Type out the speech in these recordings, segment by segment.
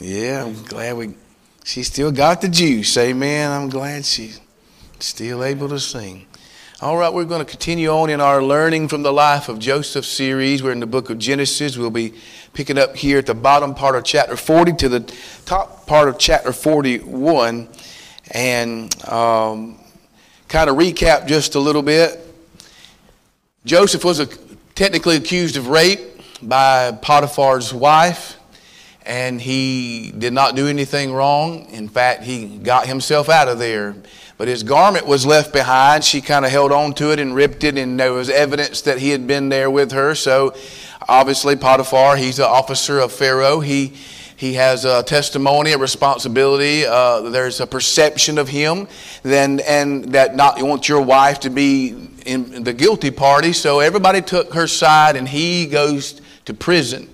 Yeah, I'm glad we. She still got the juice. Amen. I'm glad she's still able to sing. All right, we're going to continue on in our Learning from the Life of Joseph series. We're in the book of Genesis. We'll be picking up here at the bottom part of chapter 40 to the top part of chapter 41 and um, kind of recap just a little bit. Joseph was a, technically accused of rape by Potiphar's wife, and he did not do anything wrong. In fact, he got himself out of there but his garment was left behind. She kind of held on to it and ripped it, and there was evidence that he had been there with her. So, obviously, Potiphar, he's an officer of Pharaoh. He he has a testimony, a responsibility. Uh, there's a perception of him, then and that not you want your wife to be in the guilty party. So everybody took her side, and he goes to prison.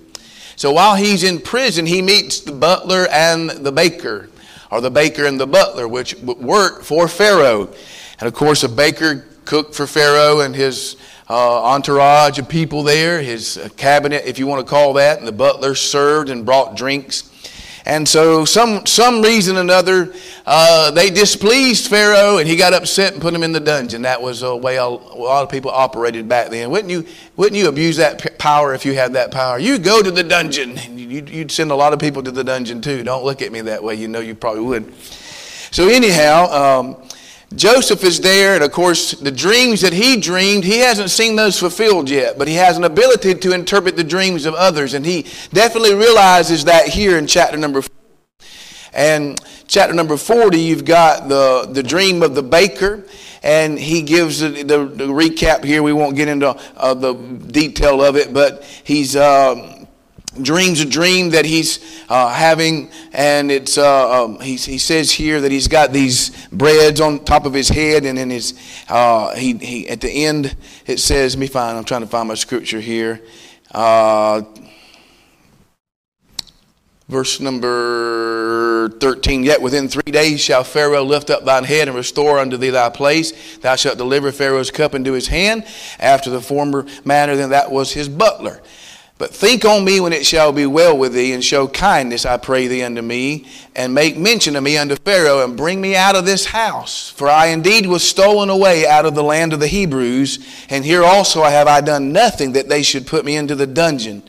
So while he's in prison, he meets the butler and the baker or the baker and the butler, which worked for Pharaoh. And of course, a baker cooked for Pharaoh and his uh, entourage of people there, his uh, cabinet, if you want to call that, and the butler served and brought drinks. And so, some some reason or another, uh, they displeased Pharaoh, and he got upset and put him in the dungeon. That was the way a lot of people operated back then. Wouldn't you? Wouldn't you abuse that power if you had that power? You go to the dungeon. You'd send a lot of people to the dungeon too. Don't look at me that way. You know you probably would. So anyhow, um, Joseph is there, and of course, the dreams that he dreamed, he hasn't seen those fulfilled yet, but he has an ability to interpret the dreams of others, and he definitely realizes that here in chapter number four. And chapter number 40, you've got the, the dream of the baker, and he gives the, the, the recap here. We won't get into uh, the detail of it, but he's. Um, dreams a dream that he's uh, having, and it's uh, um, he, he says here that he's got these breads on top of his head, and then his uh, he, he at the end it says, "Let me find." I'm trying to find my scripture here. Uh, verse number 13 Yet within three days shall Pharaoh lift up thine head and restore unto thee thy place. Thou shalt deliver Pharaoh's cup into his hand after the former manner than that was his butler. But think on me when it shall be well with thee, and show kindness, I pray thee, unto me, and make mention of me unto Pharaoh, and bring me out of this house. For I indeed was stolen away out of the land of the Hebrews, and here also have I done nothing that they should put me into the dungeon.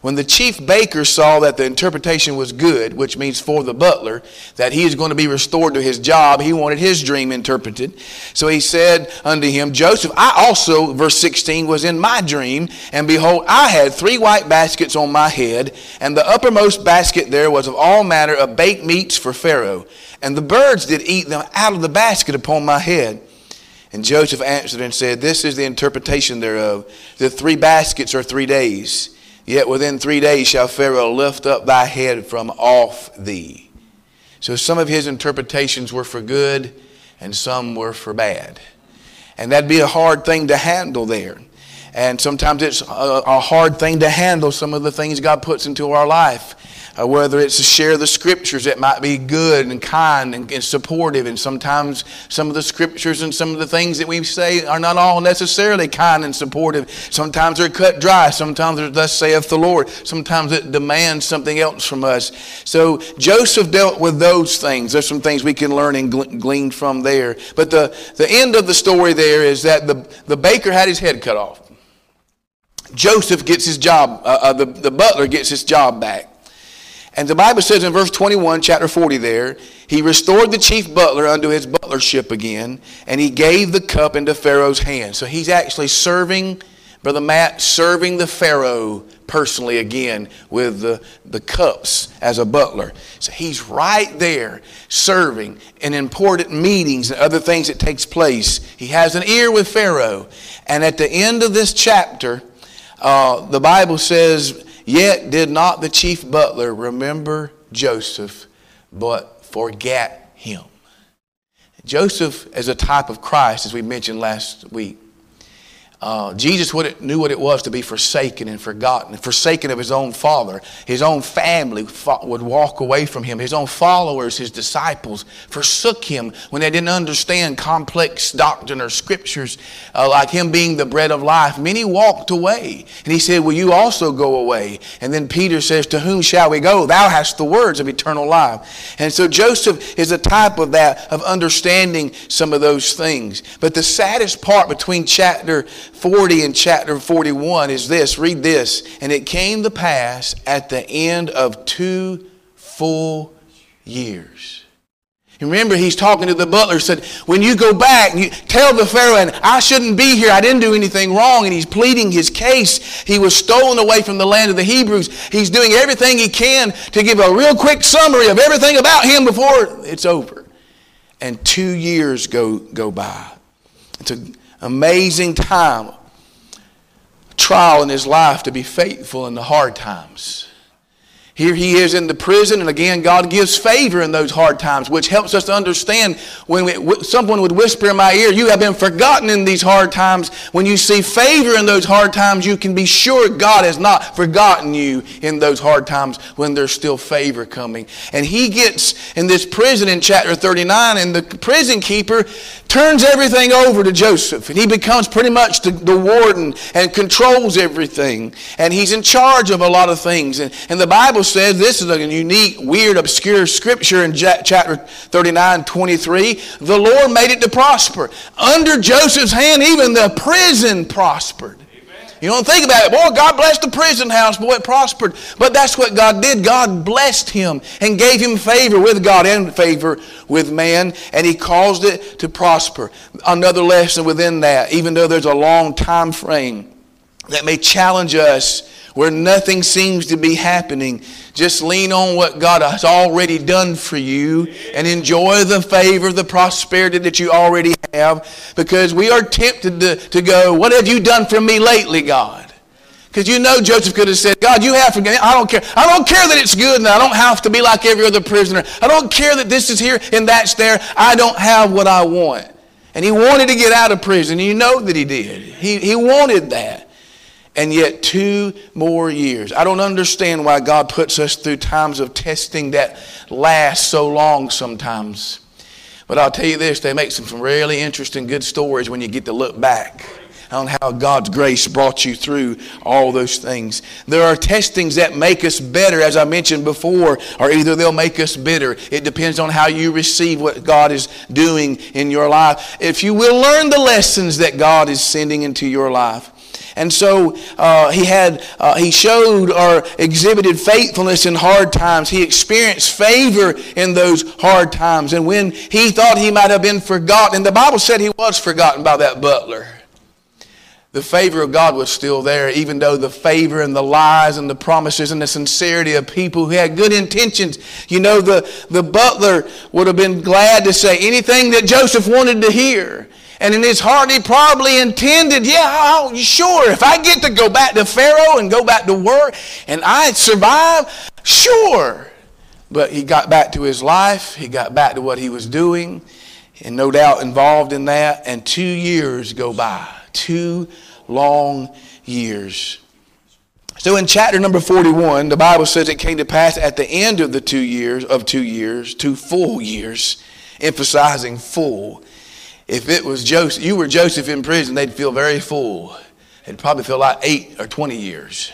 When the chief baker saw that the interpretation was good, which means for the butler, that he is going to be restored to his job, he wanted his dream interpreted. So he said unto him, Joseph, I also, verse 16, was in my dream, and behold, I had three white baskets on my head, and the uppermost basket there was of all manner of baked meats for Pharaoh. And the birds did eat them out of the basket upon my head. And Joseph answered and said, This is the interpretation thereof. The three baskets are three days. Yet within three days shall Pharaoh lift up thy head from off thee. So some of his interpretations were for good and some were for bad. And that'd be a hard thing to handle there. And sometimes it's a, a hard thing to handle some of the things God puts into our life uh, whether it's to share the scriptures that might be good and kind and, and, supportive. And sometimes some of the scriptures and some of the things that we say are not all necessarily kind and supportive. Sometimes they're cut dry. Sometimes they're thus saith the Lord. Sometimes it demands something else from us. So Joseph dealt with those things. There's some things we can learn and glean from there. But the, the end of the story there is that the, the baker had his head cut off. Joseph gets his job, uh, uh, the, the butler gets his job back. And the Bible says in verse 21, chapter 40 there, he restored the chief butler unto his butlership again, and he gave the cup into Pharaoh's hand. So he's actually serving, Brother Matt, serving the Pharaoh personally again with the, the cups as a butler. So he's right there serving in important meetings and other things that takes place. He has an ear with Pharaoh. And at the end of this chapter, uh, the Bible says Yet did not the chief butler remember Joseph, but forget him. Joseph, as a type of Christ, as we mentioned last week, Uh, Jesus knew what it was to be forsaken and forgotten, forsaken of his own father. His own family would walk away from him. His own followers, his disciples, forsook him when they didn't understand complex doctrine or scriptures, uh, like him being the bread of life. Many walked away. And he said, Will you also go away? And then Peter says, To whom shall we go? Thou hast the words of eternal life. And so Joseph is a type of that, of understanding some of those things. But the saddest part between chapter 40 and chapter 41 is this read this. And it came to pass at the end of two full years. Remember, he's talking to the butler, said, When you go back, you tell the Pharaoh, and I shouldn't be here. I didn't do anything wrong. And he's pleading his case. He was stolen away from the land of the Hebrews. He's doing everything he can to give a real quick summary of everything about him before it's over. And two years go, go by. It's an amazing time, trial in his life to be faithful in the hard times. Here he is in the prison, and again, God gives favor in those hard times, which helps us to understand when we, someone would whisper in my ear, You have been forgotten in these hard times. When you see favor in those hard times, you can be sure God has not forgotten you in those hard times when there's still favor coming. And he gets in this prison in chapter 39, and the prison keeper turns everything over to Joseph, and he becomes pretty much the, the warden and controls everything. And he's in charge of a lot of things. And, and the Bible says this is a unique, weird, obscure scripture in chapter 39, 23. The Lord made it to prosper. Under Joseph's hand, even the prison prospered. You don't think about it. Boy, God blessed the prison house. Boy, it prospered. But that's what God did. God blessed him and gave him favor with God and favor with man, and he caused it to prosper. Another lesson within that, even though there's a long time frame that may challenge us where nothing seems to be happening, just lean on what God has already done for you and enjoy the favor, the prosperity that you already have because we are tempted to, to go, What have you done for me lately, God? Because you know Joseph could have said, God, you have forgiven. I don't care. I don't care that it's good and I don't have to be like every other prisoner. I don't care that this is here and that's there. I don't have what I want. And he wanted to get out of prison. You know that he did. He, he wanted that and yet two more years. I don't understand why God puts us through times of testing that last so long sometimes. But I'll tell you this, they make some really interesting, good stories when you get to look back on how God's grace brought you through all those things. There are testings that make us better, as I mentioned before, or either they'll make us bitter. It depends on how you receive what God is doing in your life. If you will learn the lessons that God is sending into your life, and so uh, he had, uh, he showed or exhibited faithfulness in hard times. He experienced favor in those hard times. And when he thought he might have been forgotten, and the Bible said he was forgotten by that butler. The favor of God was still there, even though the favor and the lies and the promises and the sincerity of people who had good intentions. You know, the, the butler would have been glad to say anything that Joseph wanted to hear. And in his heart, he probably intended, yeah, I'll, sure, if I get to go back to Pharaoh and go back to work and I survive, sure. But he got back to his life, he got back to what he was doing, and no doubt involved in that. And two years go by, two long years. So in chapter number 41, the Bible says it came to pass at the end of the two years, of two years, two full years, emphasizing full if it was Joseph, you were Joseph in prison, they'd feel very full. It'd probably feel like eight or 20 years.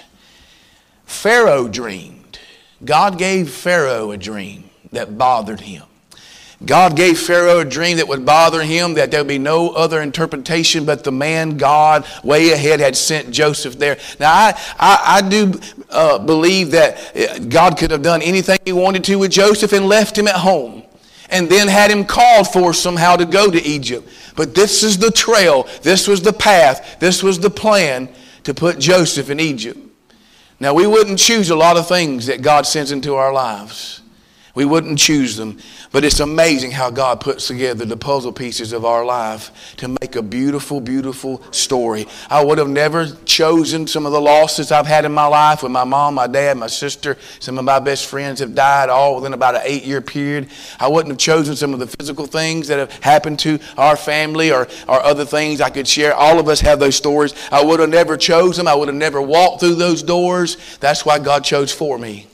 Pharaoh dreamed. God gave Pharaoh a dream that bothered him. God gave Pharaoh a dream that would bother him, that there would be no other interpretation but the man God way ahead had sent Joseph there. Now, I, I, I do uh, believe that God could have done anything he wanted to with Joseph and left him at home and then had him called for somehow to go to Egypt. But this is the trail, this was the path, this was the plan to put Joseph in Egypt. Now, we wouldn't choose a lot of things that God sends into our lives. We wouldn't choose them. But it's amazing how God puts together the puzzle pieces of our life to make a beautiful, beautiful story. I would have never chosen some of the losses I've had in my life with my mom, my dad, my sister. Some of my best friends have died all within about an eight year period. I wouldn't have chosen some of the physical things that have happened to our family or, or other things I could share. All of us have those stories. I would have never chosen them. I would have never walked through those doors. That's why God chose for me.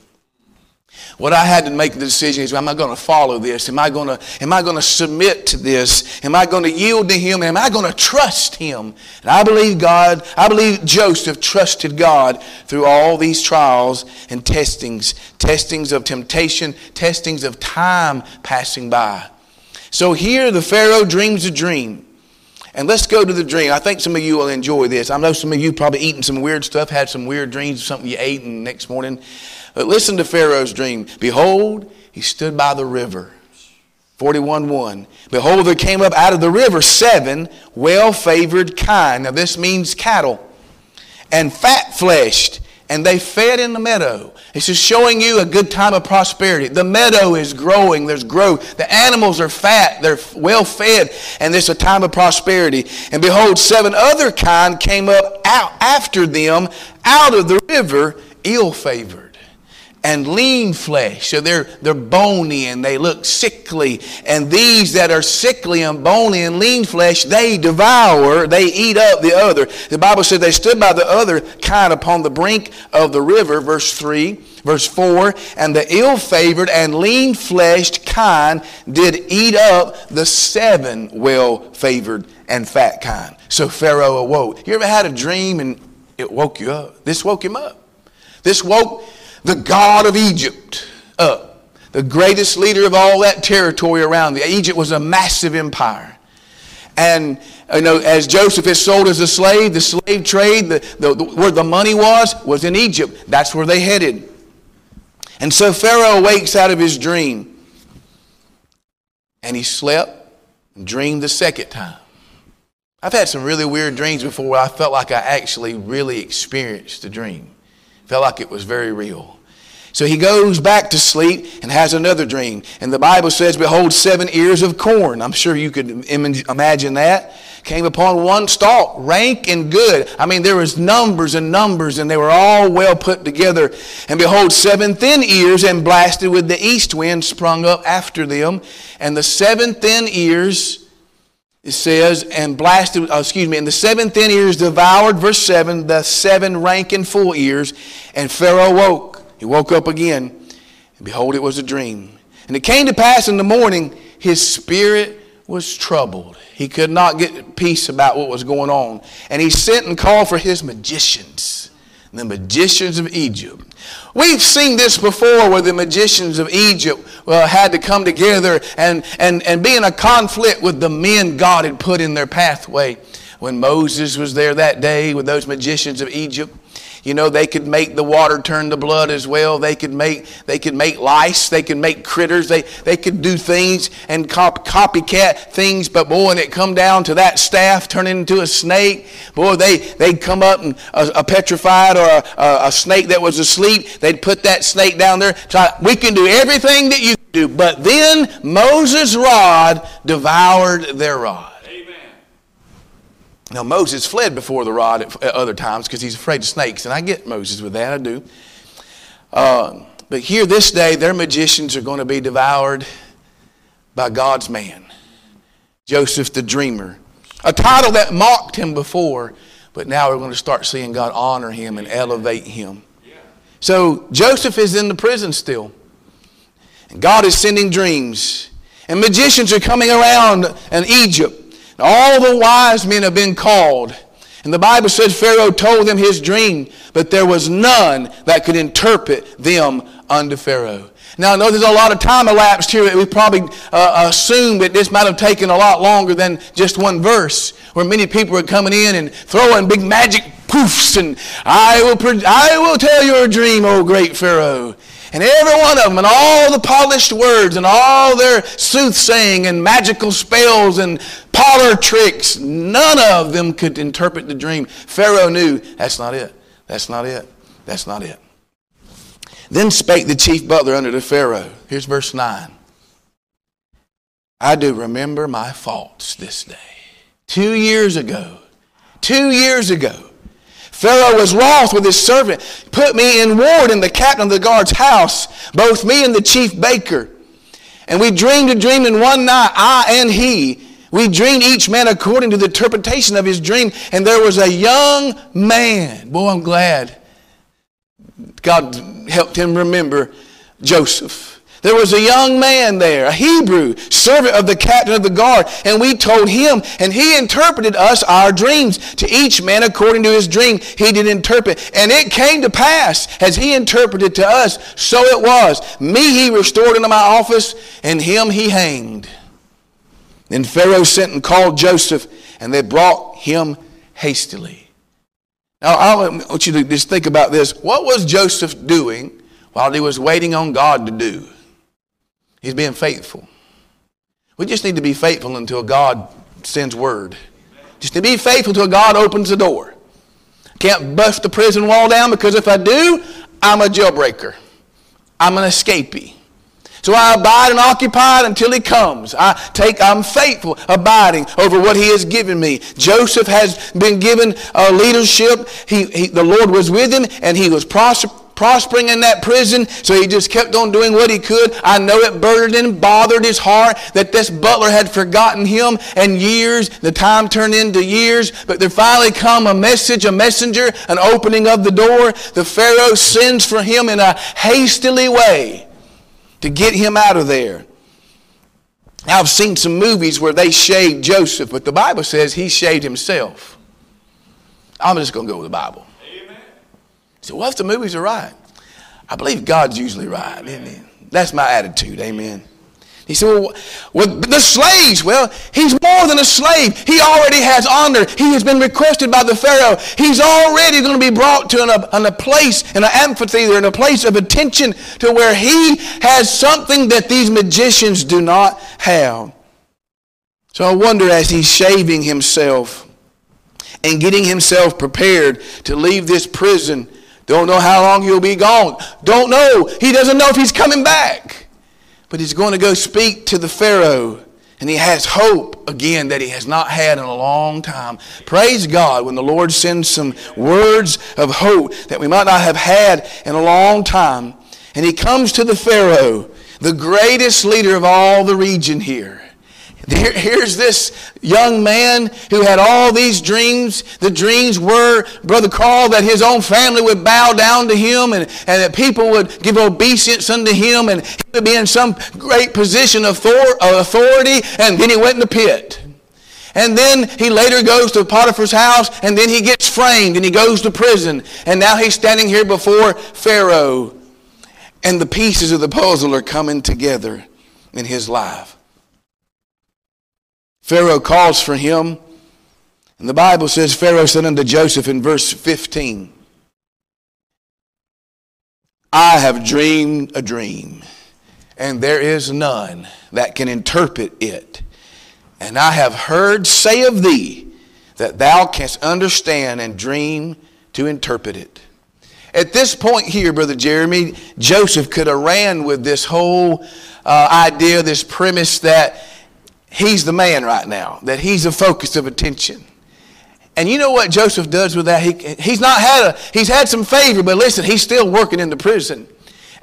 What I had to make the decision is, am I going to follow this? Am I going to, am I going to submit to this? Am I going to yield to Him? Am I going to trust Him? And I believe God, I believe Joseph trusted God through all these trials and testings, testings of temptation, testings of time passing by. So here the Pharaoh dreams a dream. And let's go to the dream. I think some of you will enjoy this. I know some of you probably eaten some weird stuff, had some weird dreams, of something you ate, and next morning but listen to Pharaoh's dream. Behold, he stood by the river. 41 1. Behold, there came up out of the river seven well favored kine. Now, this means cattle. And fat fleshed. And they fed in the meadow. This is showing you a good time of prosperity. The meadow is growing. There's growth. The animals are fat. They're well fed. And there's a time of prosperity. And behold, seven other kine came up out after them out of the river, ill favored and lean flesh. So they're, they're bony and they look sickly. And these that are sickly and bony and lean flesh, they devour, they eat up the other. The Bible said they stood by the other kind upon the brink of the river, verse 3. Verse 4 And the ill favored and lean fleshed kine did eat up the seven well favored and fat kine. So Pharaoh awoke. You ever had a dream and it woke you up? This woke him up. This woke the God of Egypt up, the greatest leader of all that territory around. Egypt was a massive empire. And you know, as Joseph is sold as a slave, the slave trade, the, the, the, where the money was, was in Egypt. That's where they headed. And so Pharaoh wakes out of his dream. And he slept and dreamed the second time. I've had some really weird dreams before where I felt like I actually really experienced the dream. Felt like it was very real. So he goes back to sleep and has another dream. And the Bible says, Behold, seven ears of corn. I'm sure you could imagine that. Came upon one stalk, rank and good. I mean, there was numbers and numbers, and they were all well put together. And behold, seven thin ears, and blasted with the east wind, sprung up after them. And the seven thin ears it says, and blasted, oh, excuse me, and the seven thin ears devoured, verse 7, the seven rank and full ears. And Pharaoh woke. He woke up again, and behold, it was a dream. And it came to pass in the morning, his spirit was troubled. He could not get peace about what was going on. And he sent and called for his magicians, the magicians of Egypt. We've seen this before where the magicians of Egypt well, had to come together and, and, and be in a conflict with the men God had put in their pathway. When Moses was there that day with those magicians of Egypt, you know, they could make the water turn to blood as well. They could make, they could make lice. They could make critters. They, they could do things and cop, copycat things. But boy, when it come down to that staff turning into a snake, boy, they, they'd come up and a, a petrified or a, a, a, snake that was asleep, they'd put that snake down there. Try, we can do everything that you do. But then Moses' rod devoured their rod. Now, Moses fled before the rod at other times because he's afraid of snakes, and I get Moses with that, I do. Uh, but here this day, their magicians are going to be devoured by God's man, Joseph the dreamer. A title that mocked him before, but now we're going to start seeing God honor him and elevate him. So Joseph is in the prison still. And God is sending dreams. And magicians are coming around in Egypt all the wise men have been called. And the Bible says Pharaoh told them his dream, but there was none that could interpret them unto Pharaoh. Now, I know there's a lot of time elapsed here that we probably uh, assume that this might have taken a lot longer than just one verse, where many people are coming in and throwing big magic poofs and I will, I will tell your dream, O great Pharaoh. And every one of them, and all the polished words, and all their soothsaying and magical spells and parlor tricks, none of them could interpret the dream. Pharaoh knew that's not it. That's not it. That's not it. Then spake the chief butler unto the Pharaoh. Here's verse 9. I do remember my faults this day. Two years ago, two years ago, Pharaoh was wroth with his servant, put me in ward in the captain of the guard's house, both me and the chief baker. And we dreamed a dream in one night, I and he. We dreamed each man according to the interpretation of his dream. And there was a young man. Boy, I'm glad God helped him remember Joseph. There was a young man there, a Hebrew, servant of the captain of the guard, and we told him, and he interpreted us our dreams. To each man according to his dream, he did interpret. And it came to pass, as he interpreted to us, so it was. Me he restored into my office, and him he hanged. Then Pharaoh sent and called Joseph, and they brought him hastily. Now, I want you to just think about this. What was Joseph doing while he was waiting on God to do? He's being faithful. We just need to be faithful until God sends word. Just to be faithful until God opens the door. Can't bust the prison wall down because if I do, I'm a jailbreaker. I'm an escapee. So I abide and occupy until he comes. I take, I'm faithful, abiding over what he has given me. Joseph has been given a leadership. He, he, the Lord was with him and he was prosperous prospering in that prison, so he just kept on doing what he could. I know it burdened and bothered his heart that this butler had forgotten him, and years, the time turned into years, but there finally come a message, a messenger, an opening of the door. The Pharaoh sends for him in a hastily way to get him out of there. Now, I've seen some movies where they shaved Joseph, but the Bible says he shaved himself. I'm just going to go with the Bible. So, what if the movies are right? I believe God's usually right, isn't he? That's my attitude. Amen. He said, well, well, the slaves, well, he's more than a slave. He already has honor. He has been requested by the Pharaoh. He's already going to be brought to an, an, a place, in an amphitheater, in a place of attention to where he has something that these magicians do not have. So I wonder as he's shaving himself and getting himself prepared to leave this prison don't know how long he'll be gone. Don't know. He doesn't know if he's coming back. But he's going to go speak to the Pharaoh. And he has hope again that he has not had in a long time. Praise God when the Lord sends some words of hope that we might not have had in a long time. And he comes to the Pharaoh, the greatest leader of all the region here. Here, here's this young man who had all these dreams. The dreams were, Brother Carl, that his own family would bow down to him and, and that people would give obedience unto him and he would be in some great position of authority. And then he went in the pit. And then he later goes to Potiphar's house and then he gets framed and he goes to prison. And now he's standing here before Pharaoh. And the pieces of the puzzle are coming together in his life. Pharaoh calls for him. And the Bible says, Pharaoh said unto Joseph in verse 15, I have dreamed a dream, and there is none that can interpret it. And I have heard say of thee that thou canst understand and dream to interpret it. At this point here, Brother Jeremy, Joseph could have ran with this whole uh, idea, this premise that he's the man right now, that he's the focus of attention. And you know what Joseph does with that? He, he's not had a, he's had some favor, but listen, he's still working in the prison.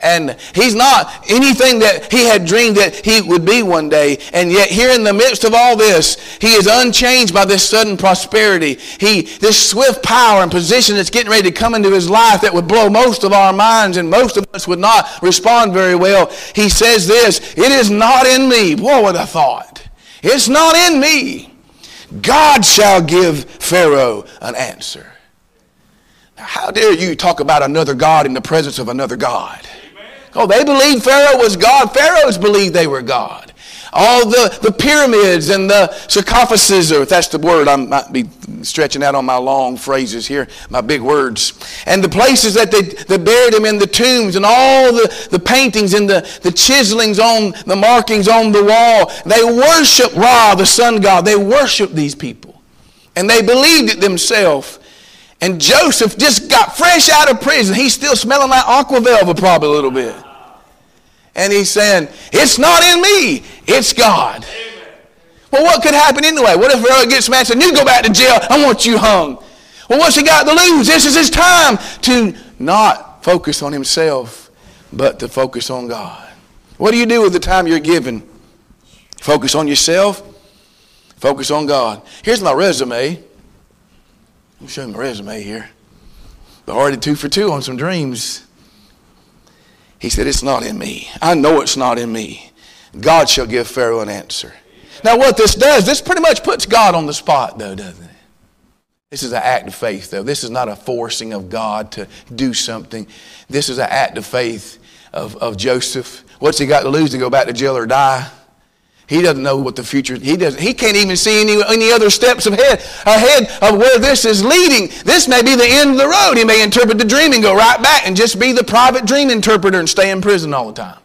And he's not anything that he had dreamed that he would be one day. And yet here in the midst of all this, he is unchanged by this sudden prosperity. He, this swift power and position that's getting ready to come into his life that would blow most of our minds and most of us would not respond very well. He says this, it is not in me. What would I thought? It's not in me. God shall give Pharaoh an answer. Now, how dare you talk about another God in the presence of another God? Oh, they believed Pharaoh was God. Pharaohs believed they were God all the, the pyramids and the sarcophages, or if that's the word, I might be stretching out on my long phrases here, my big words. And the places that they, they buried him in the tombs and all the, the paintings and the, the chiselings on the markings on the wall. They worship Ra, the sun god. They worship these people. And they believed it themselves. And Joseph just got fresh out of prison. He's still smelling like Aqua Velva probably a little bit. And he's saying, It's not in me, it's God. Well, what could happen anyway? What if Pharaoh gets mad and You go back to jail, I want you hung. Well, what's he got to lose? This is his time to not focus on himself, but to focus on God. What do you do with the time you're given? Focus on yourself, focus on God. Here's my resume. I'm showing my resume here. But already two for two on some dreams. He said, It's not in me. I know it's not in me. God shall give Pharaoh an answer. Now, what this does, this pretty much puts God on the spot, though, doesn't it? This is an act of faith, though. This is not a forcing of God to do something. This is an act of faith of, of Joseph. What's he got to lose to go back to jail or die? He doesn't know what the future. He doesn't. He can't even see any, any other steps ahead ahead of where this is leading. This may be the end of the road. He may interpret the dream and go right back and just be the private dream interpreter and stay in prison all the time.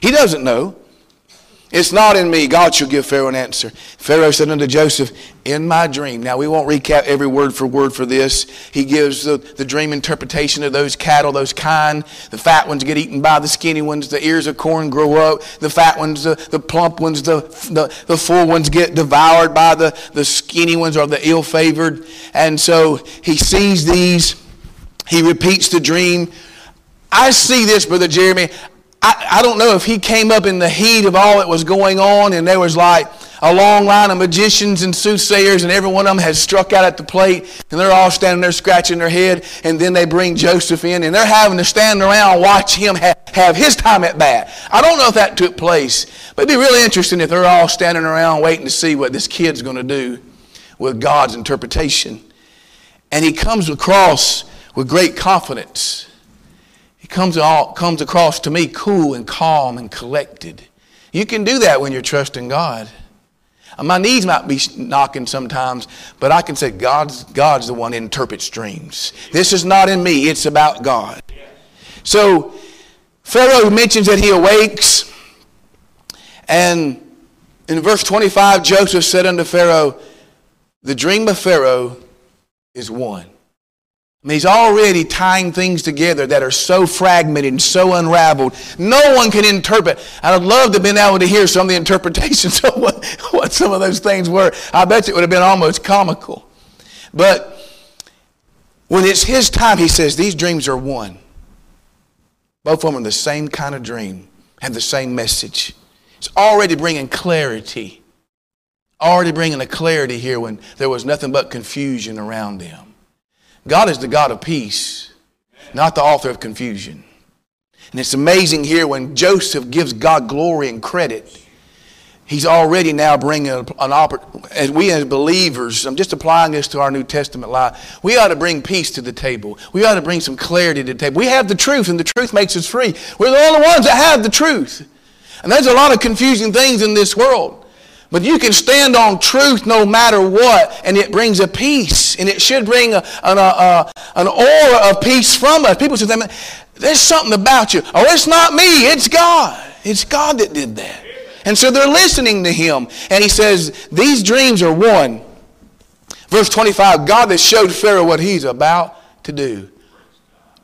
He doesn't know. It's not in me. God shall give Pharaoh an answer. Pharaoh said unto Joseph, In my dream. Now, we won't recap every word for word for this. He gives the, the dream interpretation of those cattle, those kine. The fat ones get eaten by the skinny ones. The ears of corn grow up. The fat ones, the, the plump ones, the, the, the full ones get devoured by the, the skinny ones or the ill favored. And so he sees these. He repeats the dream. I see this, Brother Jeremy. I, I don't know if he came up in the heat of all that was going on and there was like a long line of magicians and soothsayers, and every one of them has struck out at the plate, and they're all standing there scratching their head, and then they bring Joseph in, and they're having to stand around watch him ha- have his time at bat. I don't know if that took place, but it'd be really interesting if they're all standing around waiting to see what this kid's going to do with God's interpretation. And he comes across with great confidence comes, all, comes across to me cool and calm and collected. You can do that when you're trusting God. My knees might be knocking sometimes, but I can say God's, God's the one that interprets dreams. This is not in me, it's about God. So Pharaoh mentions that he awakes, and in verse 25, Joseph said unto Pharaoh, The dream of Pharaoh is one. I mean, he's already tying things together that are so fragmented and so unraveled. No one can interpret. I'd love to have been able to hear some of the interpretations of what, what some of those things were. I bet it would have been almost comical. But when it's his time, he says, these dreams are one. Both of them are the same kind of dream, have the same message. It's already bringing clarity. Already bringing a clarity here when there was nothing but confusion around them. God is the God of peace, not the author of confusion. And it's amazing here when Joseph gives God glory and credit. He's already now bringing an opportunity. As we as believers, I'm just applying this to our New Testament life. We ought to bring peace to the table. We ought to bring some clarity to the table. We have the truth, and the truth makes us free. We're the only ones that have the truth. And there's a lot of confusing things in this world. But you can stand on truth no matter what, and it brings a peace, and it should bring a, an, a, an aura of peace from us. People say, there's something about you. Oh, it's not me, it's God. It's God that did that. And so they're listening to him. And he says, These dreams are one. Verse 25 God that showed Pharaoh what he's about to do.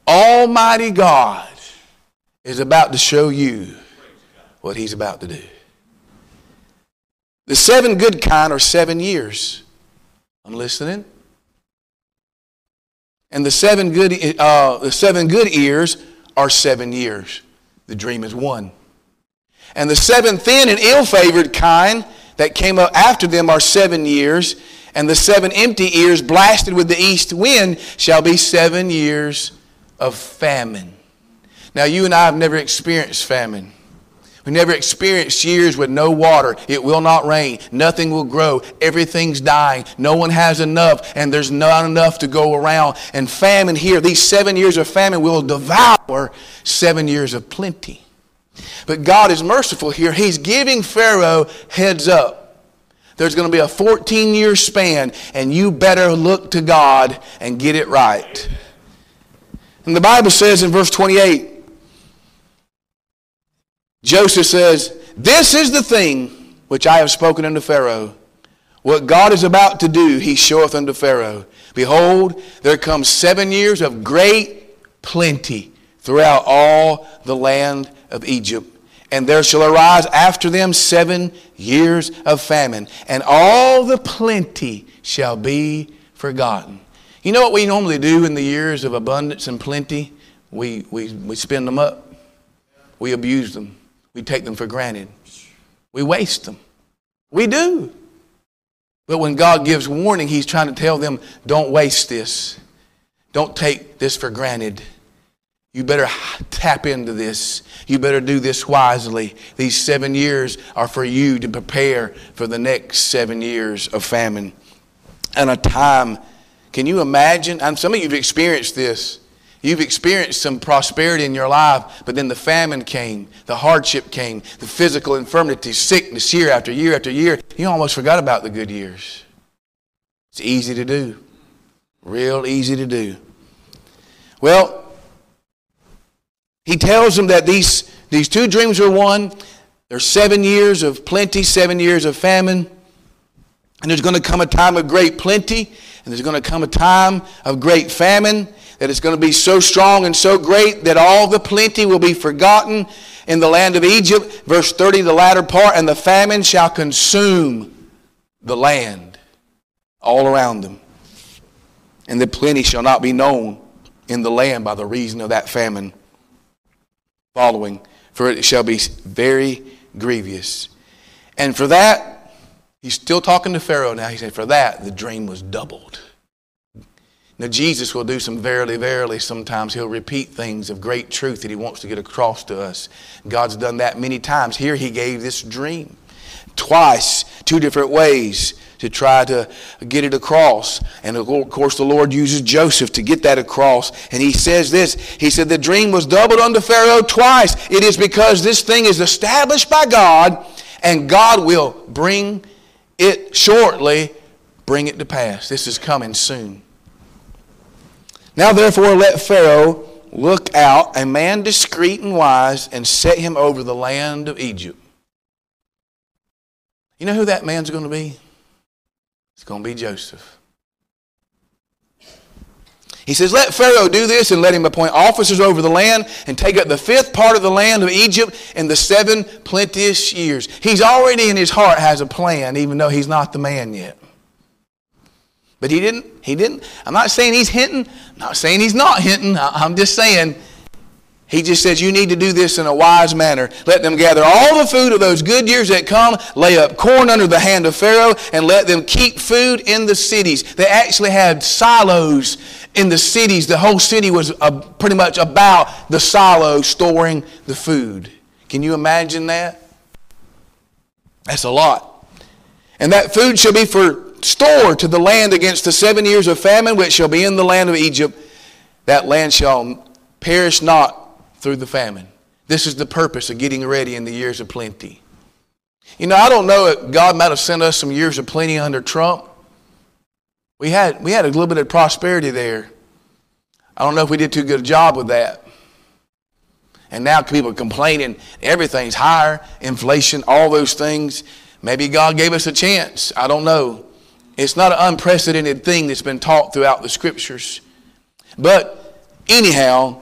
Almighty God is about to show you what he's about to do. The seven good kind are seven years. I'm listening. And the seven good, uh, the seven good ears are seven years. The dream is one. And the seven thin and ill-favored kind that came up after them are seven years. And the seven empty ears blasted with the east wind shall be seven years of famine. Now, you and I have never experienced famine. We never experienced years with no water. It will not rain. Nothing will grow. Everything's dying. No one has enough, and there's not enough to go around. And famine here, these seven years of famine will devour seven years of plenty. But God is merciful here. He's giving Pharaoh heads up. There's going to be a 14 year span, and you better look to God and get it right. And the Bible says in verse 28 Joseph says, This is the thing which I have spoken unto Pharaoh. what God is about to do, he showeth unto Pharaoh. Behold, there comes seven years of great plenty throughout all the land of Egypt. And there shall arise after them seven years of famine, and all the plenty shall be forgotten. You know what we normally do in the years of abundance and plenty? We, we, we spend them up, we abuse them, we take them for granted, we waste them. We do. But when God gives warning, He's trying to tell them, don't waste this. Don't take this for granted. You better tap into this. You better do this wisely. These seven years are for you to prepare for the next seven years of famine and a time. Can you imagine? And some of you have experienced this. You've experienced some prosperity in your life, but then the famine came, the hardship came, the physical infirmity, sickness year after year after year. You almost forgot about the good years. It's easy to do, real easy to do. Well, he tells them that these, these two dreams are one. There's seven years of plenty, seven years of famine. And there's going to come a time of great plenty, and there's going to come a time of great famine that it's going to be so strong and so great that all the plenty will be forgotten in the land of Egypt. Verse 30, the latter part, and the famine shall consume the land all around them. And the plenty shall not be known in the land by the reason of that famine following, for it shall be very grievous. And for that, he's still talking to Pharaoh now. He said, For that, the dream was doubled. Now, Jesus will do some verily, verily sometimes. He'll repeat things of great truth that he wants to get across to us. God's done that many times. Here, he gave this dream twice, two different ways to try to get it across. And of course, the Lord uses Joseph to get that across. And he says this He said, The dream was doubled unto Pharaoh twice. It is because this thing is established by God, and God will bring it shortly, bring it to pass. This is coming soon. Now, therefore, let Pharaoh look out, a man discreet and wise, and set him over the land of Egypt. You know who that man's going to be? It's going to be Joseph. He says, Let Pharaoh do this and let him appoint officers over the land and take up the fifth part of the land of Egypt in the seven plenteous years. He's already in his heart has a plan, even though he's not the man yet. But he didn't, he didn't, I'm not saying he's hinting, I'm not saying he's not hinting, I'm just saying he just says you need to do this in a wise manner. Let them gather all the food of those good years that come, lay up corn under the hand of Pharaoh, and let them keep food in the cities. They actually had silos in the cities. The whole city was uh, pretty much about the silo storing the food. Can you imagine that? That's a lot. And that food shall be for store to the land against the seven years of famine which shall be in the land of Egypt. That land shall perish not through the famine. This is the purpose of getting ready in the years of plenty. You know, I don't know if God might have sent us some years of plenty under Trump. We had, we had a little bit of prosperity there. I don't know if we did too good a job with that. And now people are complaining everything's higher, inflation, all those things. Maybe God gave us a chance. I don't know. It's not an unprecedented thing that's been taught throughout the scriptures. But anyhow,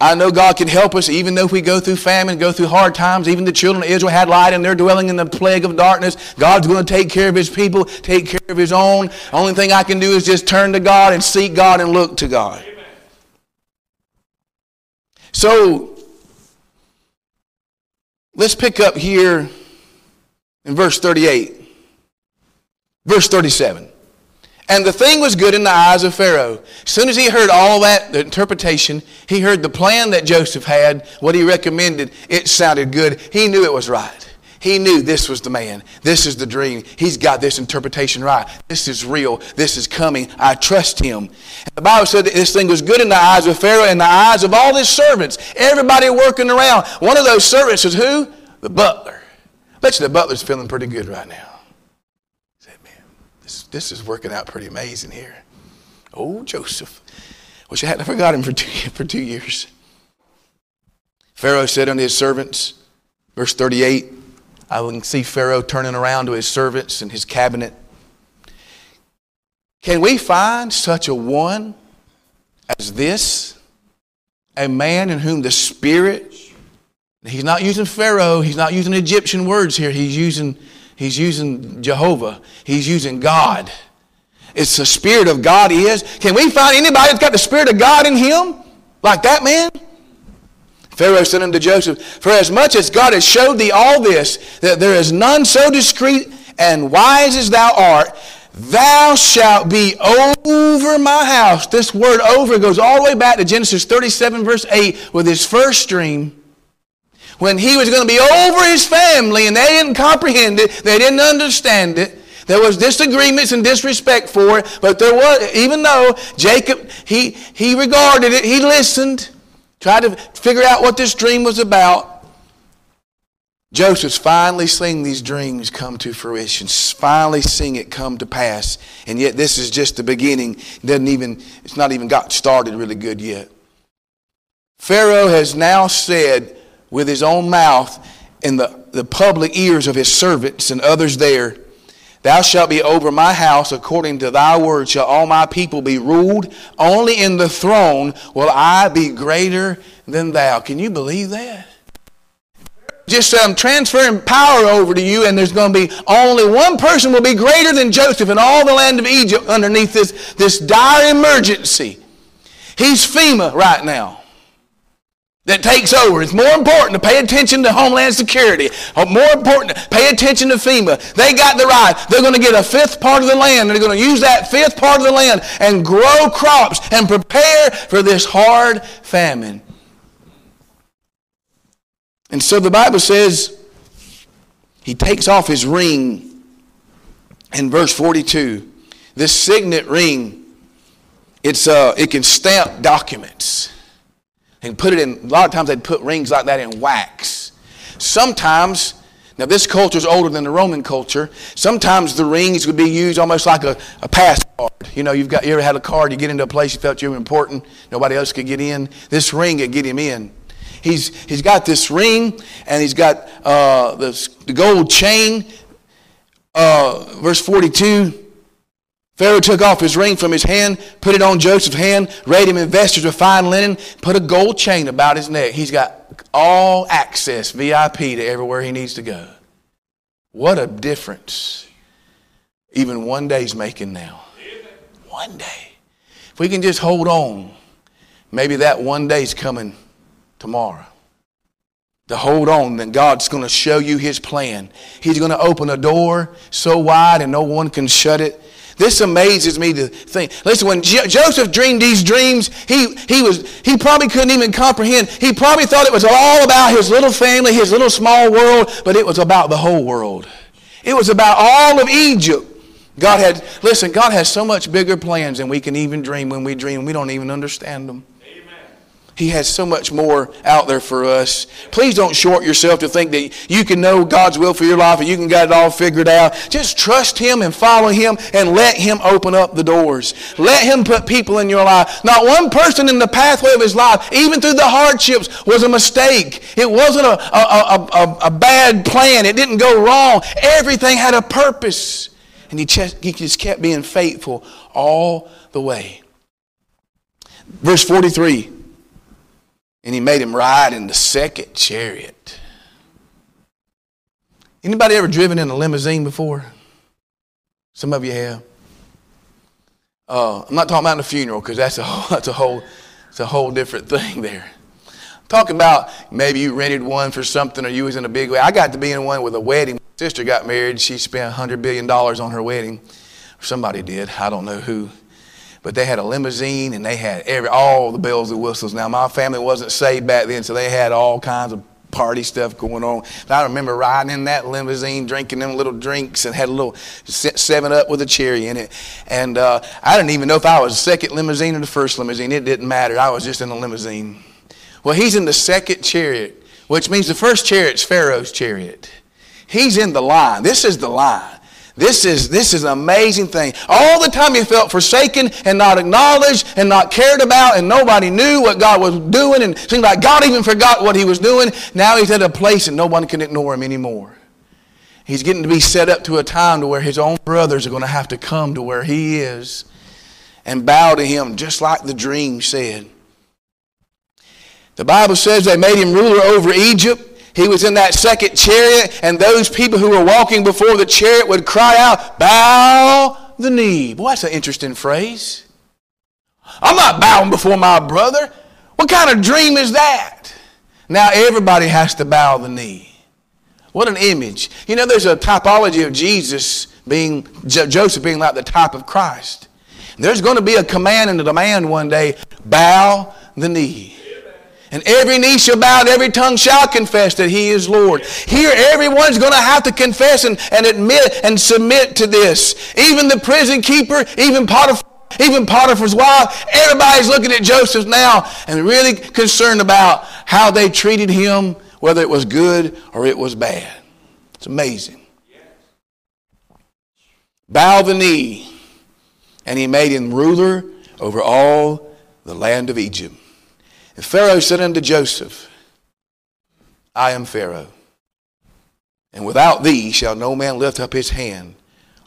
I know God can help us even though we go through famine, go through hard times. Even the children of Israel had light and they're dwelling in the plague of darkness. God's going to take care of his people, take care of his own. Only thing I can do is just turn to God and seek God and look to God. So, let's pick up here in verse 38. Verse 37. And the thing was good in the eyes of Pharaoh. As soon as he heard all that, the interpretation, he heard the plan that Joseph had, what he recommended, it sounded good. He knew it was right. He knew this was the man. This is the dream. He's got this interpretation right. This is real. This is coming. I trust him. And the Bible said that this thing was good in the eyes of Pharaoh and the eyes of all his servants. Everybody working around. One of those servants is who? The butler. Bet you the butler's feeling pretty good right now. This, is working out pretty amazing here. Oh, Joseph. Wish I hadn't forgot him for two, for two years. Pharaoh said unto his servants, verse 38, I can see Pharaoh turning around to his servants and his cabinet. Can we find such a one as this? A man in whom the Spirit, he's not using Pharaoh, he's not using Egyptian words here, he's using, he's using Jehovah, he's using God. It's the Spirit of God he is. Can we find anybody that's got the Spirit of God in him? Like that man? Pharaoh said unto Joseph, For as much as God has showed thee all this, that there is none so discreet and wise as thou art, thou shalt be over my house. This word over goes all the way back to Genesis 37, verse 8, with his first dream. When he was going to be over his family and they didn't comprehend it, they didn't understand it. There was disagreements and disrespect for it, but there was, even though Jacob, he, he regarded it, he listened, tried to figure out what this dream was about. Joseph's finally seeing these dreams come to fruition, finally seeing it come to pass. And yet this is just the beginning. It doesn't even, it's not even got started really good yet. Pharaoh has now said with his own mouth in the, the public ears of his servants and others there, Thou shalt be over my house according to thy word shall all my people be ruled. Only in the throne will I be greater than thou. Can you believe that? Just um, transferring power over to you, and there's going to be only one person will be greater than Joseph in all the land of Egypt underneath this, this dire emergency. He's FEMA right now that takes over. It's more important to pay attention to Homeland Security. Uh, more important to pay attention to FEMA. They got the right. They're going to get a fifth part of the land. They're going to use that fifth part of the land and grow crops and prepare for this hard famine. And so the Bible says he takes off his ring in verse 42. This signet ring, it's, uh, it can stamp documents and put it in, a lot of times they'd put rings like that in wax. Sometimes, now this culture is older than the Roman culture, sometimes the rings would be used almost like a, a pass card. You know, you've got, you ever had a card, you get into a place you felt you were important, nobody else could get in. This ring could get him in. He's, he's got this ring and he's got uh, this, the gold chain. Uh, verse 42 Pharaoh took off his ring from his hand, put it on Joseph's hand, arrayed him in vestures of fine linen, put a gold chain about his neck. He's got all access, VIP, to everywhere he needs to go. What a difference even one day's making now. One day. If we can just hold on, maybe that one day's coming tomorrow. To hold on, then God's going to show you His plan. He's going to open a door so wide and no one can shut it. This amazes me to think. Listen, when jo- Joseph dreamed these dreams, he, he, was, he probably couldn't even comprehend. He probably thought it was all about his little family, his little small world, but it was about the whole world. It was about all of Egypt. God had, listen, God has so much bigger plans than we can even dream when we dream. We don't even understand them. He has so much more out there for us. Please don't short yourself to think that you can know God's will for your life and you can get it all figured out. Just trust Him and follow Him and let Him open up the doors. Let Him put people in your life. Not one person in the pathway of His life, even through the hardships, was a mistake. It wasn't a, a, a, a bad plan. It didn't go wrong. Everything had a purpose. And he just, he just kept being faithful all the way. Verse 43 and he made him ride in the second chariot. Anybody ever driven in a limousine before? Some of you have. Uh, I'm not talking about a funeral because that's a whole, that's a whole, a whole different thing there. I'm talking about maybe you rented one for something or you was in a big way. I got to be in one with a wedding. My sister got married. She spent $100 billion on her wedding. Somebody did. I don't know who but they had a limousine and they had every all the bells and whistles. Now my family wasn't saved back then, so they had all kinds of party stuff going on. I remember riding in that limousine, drinking them little drinks, and had a little Seven Up with a cherry in it. And uh, I didn't even know if I was the second limousine or the first limousine. It didn't matter. I was just in the limousine. Well, he's in the second chariot, which means the first chariot's Pharaoh's chariot. He's in the line. This is the line. This is, this is an amazing thing. All the time he felt forsaken and not acknowledged and not cared about and nobody knew what God was doing and seemed like God even forgot what he was doing. Now he's at a place and no one can ignore him anymore. He's getting to be set up to a time to where his own brothers are going to have to come to where he is and bow to him, just like the dream said. The Bible says they made him ruler over Egypt. He was in that second chariot, and those people who were walking before the chariot would cry out, Bow the knee. Boy, that's an interesting phrase. I'm not bowing before my brother. What kind of dream is that? Now everybody has to bow the knee. What an image. You know, there's a typology of Jesus being, Joseph being like the type of Christ. There's going to be a command and a demand one day bow the knee. And every knee shall bow and every tongue shall confess that he is Lord. Here, everyone's going to have to confess and, and admit and submit to this. Even the prison keeper, even Potiphar, even Potiphar's wife, everybody's looking at Joseph now and really concerned about how they treated him, whether it was good or it was bad. It's amazing. Bow the knee, and he made him ruler over all the land of Egypt. And Pharaoh said unto Joseph, I am Pharaoh, and without thee shall no man lift up his hand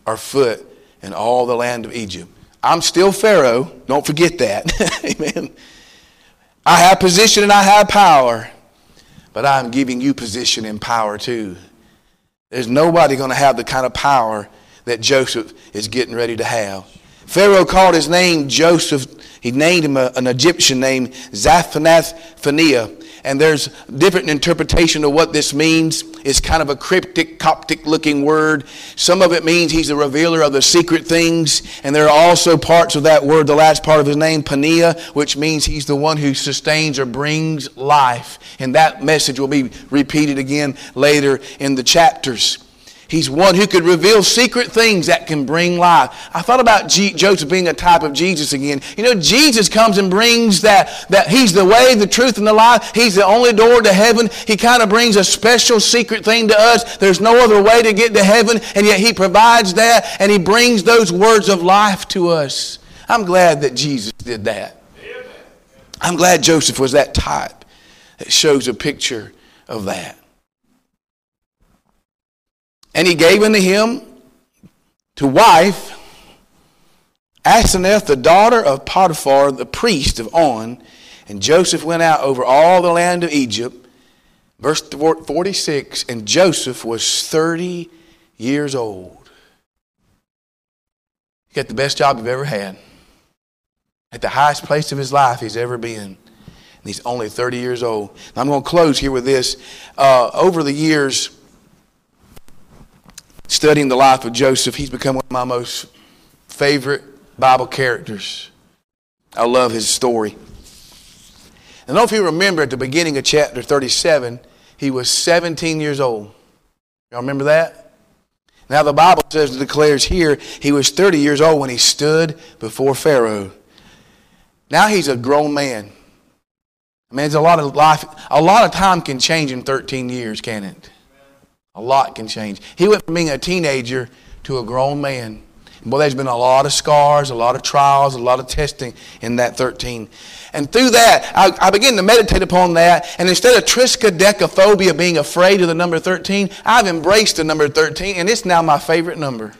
or foot in all the land of Egypt. I'm still Pharaoh. Don't forget that. Amen. I have position and I have power, but I'm giving you position and power too. There's nobody going to have the kind of power that Joseph is getting ready to have. Pharaoh called his name Joseph. He named him a, an Egyptian name, Zaphanath Phaneah. And there's different interpretation of what this means. It's kind of a cryptic, Coptic looking word. Some of it means he's the revealer of the secret things. And there are also parts of that word, the last part of his name, Pania, which means he's the one who sustains or brings life. And that message will be repeated again later in the chapters. He's one who could reveal secret things that can bring life. I thought about G- Joseph being a type of Jesus again. You know, Jesus comes and brings that, that he's the way, the truth, and the life. He's the only door to heaven. He kind of brings a special secret thing to us. There's no other way to get to heaven, and yet he provides that, and he brings those words of life to us. I'm glad that Jesus did that. I'm glad Joseph was that type that shows a picture of that. And he gave unto him to wife Aseneth, the daughter of Potiphar, the priest of On. And Joseph went out over all the land of Egypt. Verse 46 And Joseph was 30 years old. He got the best job he's ever had. At the highest place of his life he's ever been. And he's only 30 years old. Now I'm going to close here with this. Uh, over the years, studying the life of Joseph, he's become one of my most favorite Bible characters. I love his story. I don't know if you remember at the beginning of chapter 37, he was 17 years old. Y'all remember that? Now the Bible says it declares here he was 30 years old when he stood before Pharaoh. Now he's a grown man. I mean, it's a lot of life. A lot of time can change in 13 years, can it? A lot can change. He went from being a teenager to a grown man. Boy, there's been a lot of scars, a lot of trials, a lot of testing in that 13. And through that, I, I began to meditate upon that. And instead of triskaidekaphobia, being afraid of the number 13, I've embraced the number 13, and it's now my favorite number.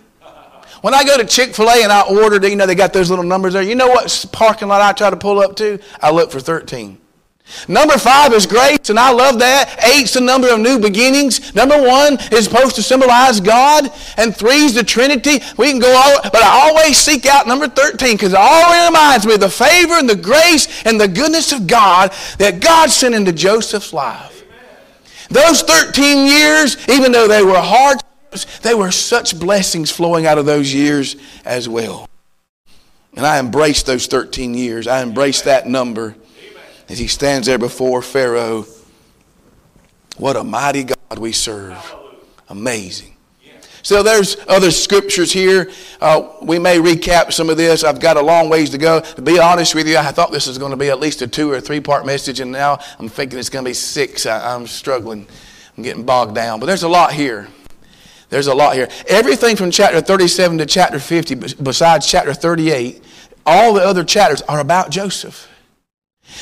When I go to Chick fil A and I order, you know, they got those little numbers there. You know what parking lot I try to pull up to? I look for 13. Number five is grace, and I love that. Eight's the number of new beginnings. Number one is supposed to symbolize God, and three is the Trinity. We can go all, but I always seek out number 13 because it always reminds me of the favor and the grace and the goodness of God that God sent into Joseph's life. Those 13 years, even though they were hard, they were such blessings flowing out of those years as well. And I embraced those 13 years. I embraced that number as he stands there before Pharaoh. What a mighty God we serve. Amazing. So there's other scriptures here. Uh, we may recap some of this. I've got a long ways to go. To be honest with you, I thought this was going to be at least a two or three part message, and now I'm thinking it's going to be six. I, I'm struggling. I'm getting bogged down. But there's a lot here. There's a lot here. Everything from chapter 37 to chapter 50, besides chapter 38, all the other chapters are about Joseph.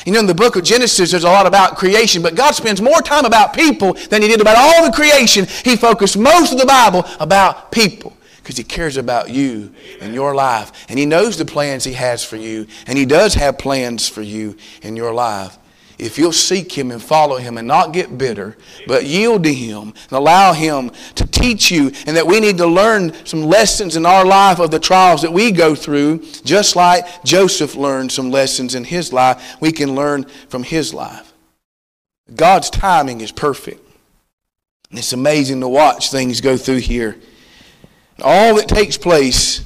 You know, in the book of Genesis, there's a lot about creation, but God spends more time about people than He did about all the creation. He focused most of the Bible about people. because He cares about you and your life. And He knows the plans He has for you. And He does have plans for you in your life. If you'll seek Him and follow Him and not get bitter, but yield to Him and allow Him to teach you, and that we need to learn some lessons in our life of the trials that we go through, just like Joseph learned some lessons in his life, we can learn from his life. God's timing is perfect. And it's amazing to watch things go through here. All that takes place,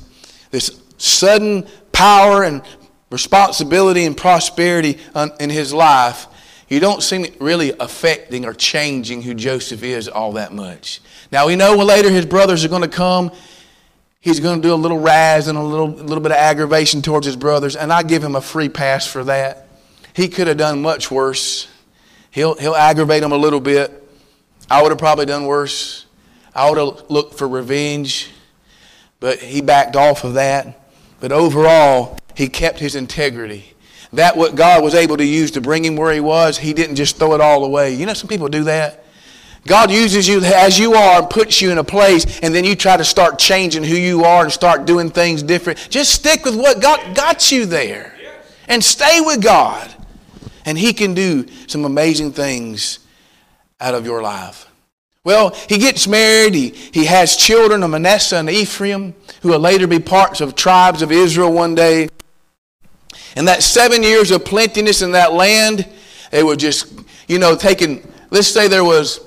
this sudden power and responsibility and prosperity in his life, you don't see it really affecting or changing who Joseph is all that much. Now we know later his brothers are going to come. He's going to do a little razz and a little, little bit of aggravation towards his brothers, and I give him a free pass for that. He could have done much worse. He'll, he'll aggravate them a little bit. I would have probably done worse. I would have looked for revenge, but he backed off of that. But overall, he kept his integrity. That what God was able to use to bring him where he was, he didn't just throw it all away. You know, some people do that. God uses you as you are and puts you in a place, and then you try to start changing who you are and start doing things different. Just stick with what God got you there and stay with God. And He can do some amazing things out of your life. Well, he gets married. He, he has children of Manasseh and Ephraim, who will later be parts of tribes of Israel one day. And that seven years of plentiness in that land, they were just, you know, taking, let's say there was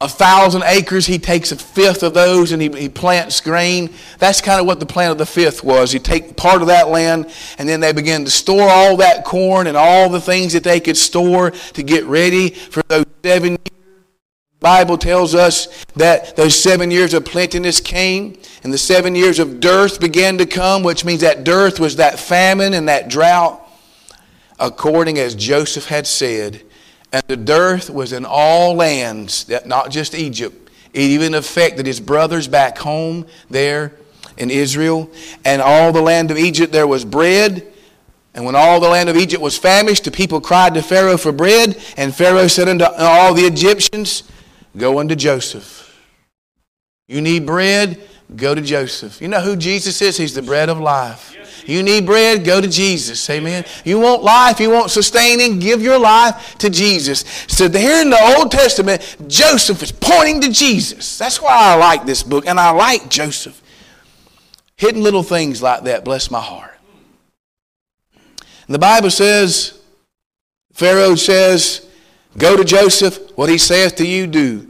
a thousand acres, he takes a fifth of those and he, he plants grain. That's kind of what the plan of the fifth was. You take part of that land and then they begin to store all that corn and all the things that they could store to get ready for those seven years. Bible tells us that those seven years of plentiness came and the seven years of dearth began to come, which means that dearth was that famine and that drought, according as Joseph had said. And the dearth was in all lands, not just Egypt. It even affected his brothers back home there in Israel. And all the land of Egypt there was bread. And when all the land of Egypt was famished, the people cried to Pharaoh for bread. And Pharaoh said unto all the Egyptians, Go unto Joseph. You need bread? Go to Joseph. You know who Jesus is? He's the bread of life. You need bread? Go to Jesus. Amen. You want life? You want sustaining? Give your life to Jesus. So here in the Old Testament, Joseph is pointing to Jesus. That's why I like this book, and I like Joseph. Hidden little things like that bless my heart. The Bible says, Pharaoh says, Go to Joseph, what he saith to you, do.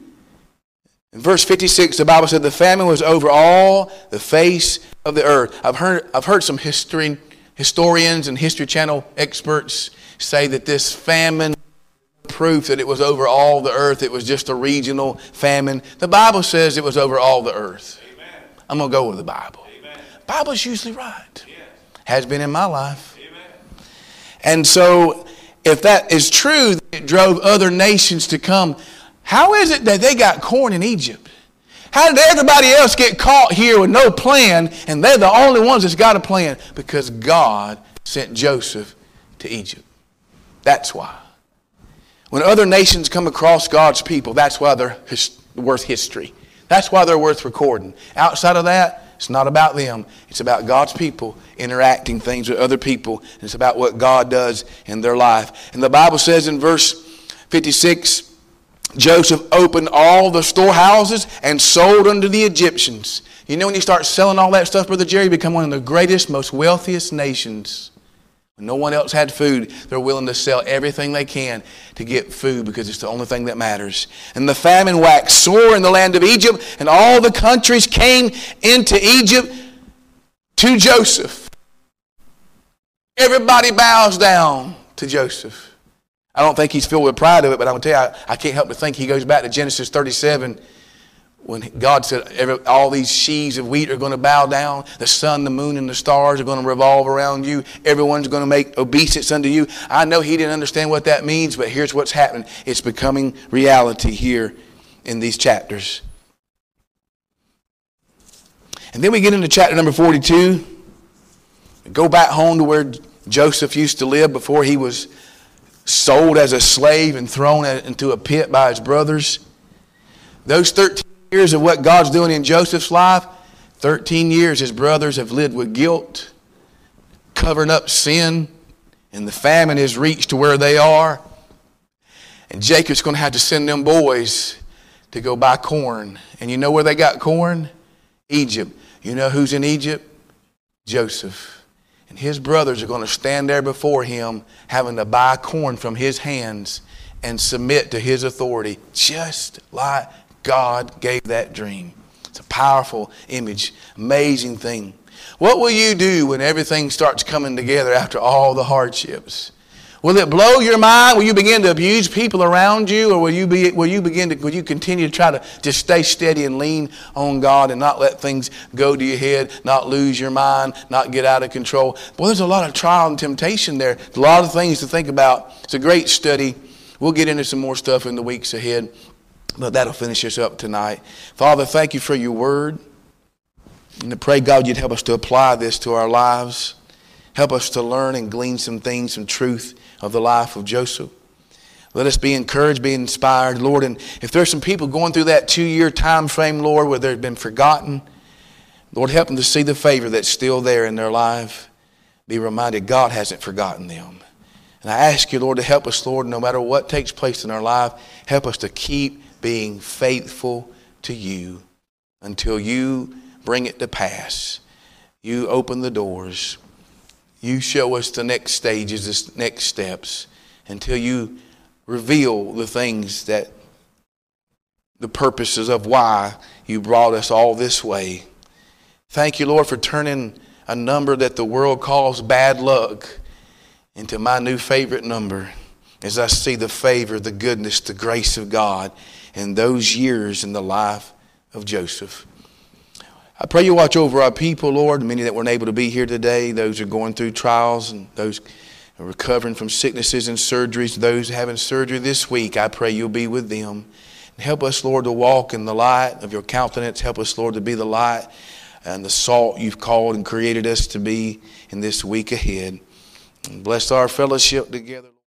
In verse 56, the Bible said, The famine was over all the face of the earth. I've heard, I've heard some history, historians and History Channel experts say that this famine proof that it was over all the earth. It was just a regional famine. The Bible says it was over all the earth. Amen. I'm going to go with the Bible. Amen. Bible's usually right. Yes. Has been in my life. Amen. And so if that is true, it drove other nations to come. How is it that they got corn in Egypt? How did everybody else get caught here with no plan and they're the only ones that's got a plan? Because God sent Joseph to Egypt. That's why. When other nations come across God's people, that's why they're his, worth history. That's why they're worth recording. Outside of that, it's not about them. It's about God's people interacting things with other people. It's about what God does in their life. And the Bible says in verse 56 Joseph opened all the storehouses and sold unto the Egyptians. You know, when you start selling all that stuff, Brother Jerry, you become one of the greatest, most wealthiest nations. When no one else had food, they're willing to sell everything they can to get food because it's the only thing that matters. And the famine waxed sore in the land of Egypt, and all the countries came into Egypt to Joseph. Everybody bows down to Joseph. I don't think he's filled with pride of it, but I'm going to tell you, I, I, can't help but think he goes back to Genesis 37 when God said every, all these sheaves of wheat are going to bow down. The sun, the moon, and the stars are going to revolve around you. Everyone's going to make obeisance unto you. I know he didn't understand what that means, but here's what's happening. It's becoming reality here in these chapters. And then we get into chapter number 42. Go back home to where Joseph used to live before he was sold as a slave and thrown into a pit by his brothers. Those 13 years of what God's doing in Joseph's life, 13 years his brothers have lived with guilt, covering up sin, and the famine has reached to where they are. And Jacob's going to have to send them boys to go buy corn. And you know where they got corn? Egypt. You know who's in Egypt? Joseph. And his brothers are going to stand there before him, having to buy corn from his hands and submit to his authority, just like God gave that dream. It's a powerful image, amazing thing. What will you do when everything starts coming together after all the hardships? Will it blow your mind? Will you begin to abuse people around you? Or will you, be, will you begin to, will you continue to try to just stay steady and lean on God and not let things go to your head, not lose your mind, not get out of control? Boy, there's a lot of trial and temptation there. A lot of things to think about. It's a great study. We'll get into some more stuff in the weeks ahead, that'll finish us up tonight. Father, thank you for your word. And to pray, God, you'd help us to apply this to our lives. Help us to learn and glean some things, some truth of the life of Joseph. Let us be encouraged, be inspired, Lord. And if there's some people going through that two year time frame, Lord, where they've been forgotten, Lord, help them to see the favor that's still there in their life. Be reminded God hasn't forgotten them. And I ask you, Lord, to help us, Lord, no matter what takes place in our life, help us to keep being faithful to you until you bring it to pass. You open the doors. You show us the next stages, the next steps, until you reveal the things that the purposes of why you brought us all this way. Thank you, Lord, for turning a number that the world calls bad luck into my new favorite number as I see the favor, the goodness, the grace of God in those years in the life of Joseph. I pray you watch over our people, Lord, many that weren't able to be here today, those who are going through trials and those recovering from sicknesses and surgeries, those having surgery this week. I pray you'll be with them. And help us, Lord, to walk in the light of your countenance. Help us, Lord, to be the light and the salt you've called and created us to be in this week ahead. And bless our fellowship together.